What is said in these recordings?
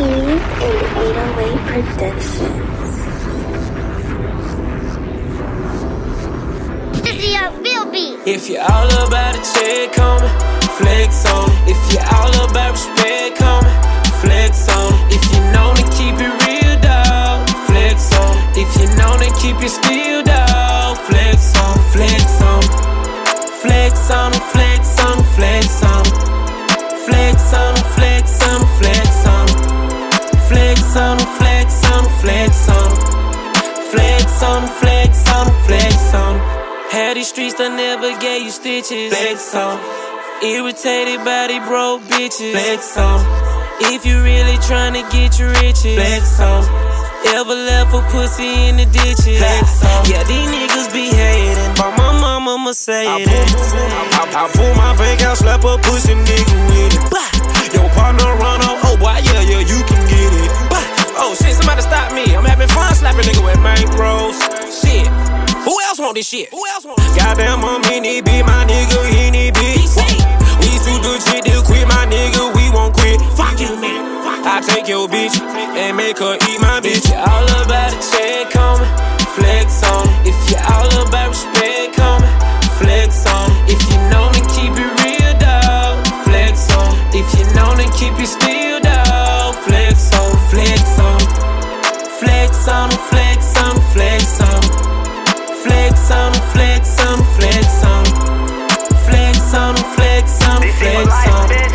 Keys and 808 Productions. Dizzy up Bill beat. If you're all about a check on me, flex on. If you're Flex on it, flex on it, flex on it. Flex on it, flex on it, flex on it. Had these streets that never gave you stitches. Flex on. Irritated by these broke bitches. Flex on. If you really tryna get your riches. Flex on. Ever left a pussy in the ditches. Flex on. Yeah, these niggas be hating. But my mama Mercedes. I pull, I, I, I pull my bank out, slap a pussy nigga with it. Bah! Your partner run up, oh boy, yeah, yeah, you want this shit? Who else want this? Goddamn, I'm in it, be my nigga, in it, bitch. We too good shit to quit, my nigga, we won't quit. Fuck you, man. I take your bitch and make her eat my bitch. If you all about a check on me, flex on. If you all about respect on me, flex on. If you know to keep it real, dog, flex on. If you know to keep it still, dog, flex on flex on. Flex on flex on Flex on it, flex on it, flex on it. Flex on it, flex on it, flex on it.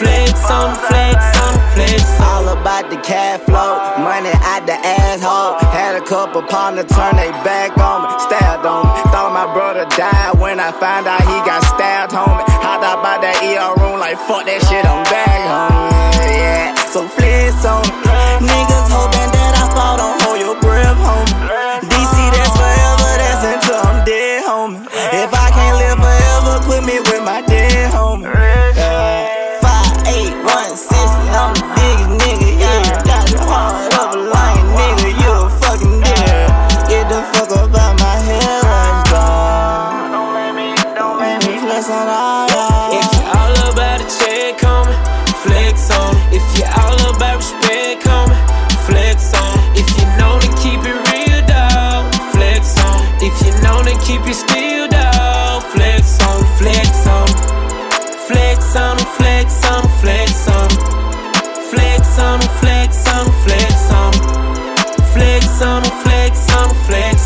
Flex on it, flex on it, flex on. All about the cash flow, money out the asshole. Had a couple partners turn they back on me, stabbed on me. Thought my brother died when I found out he got stabbed, homie. Hopped out by that ER room like fuck that shit, I'm back home. Yeah, so flex on me. Nigga I'ma flex, I'ma flex.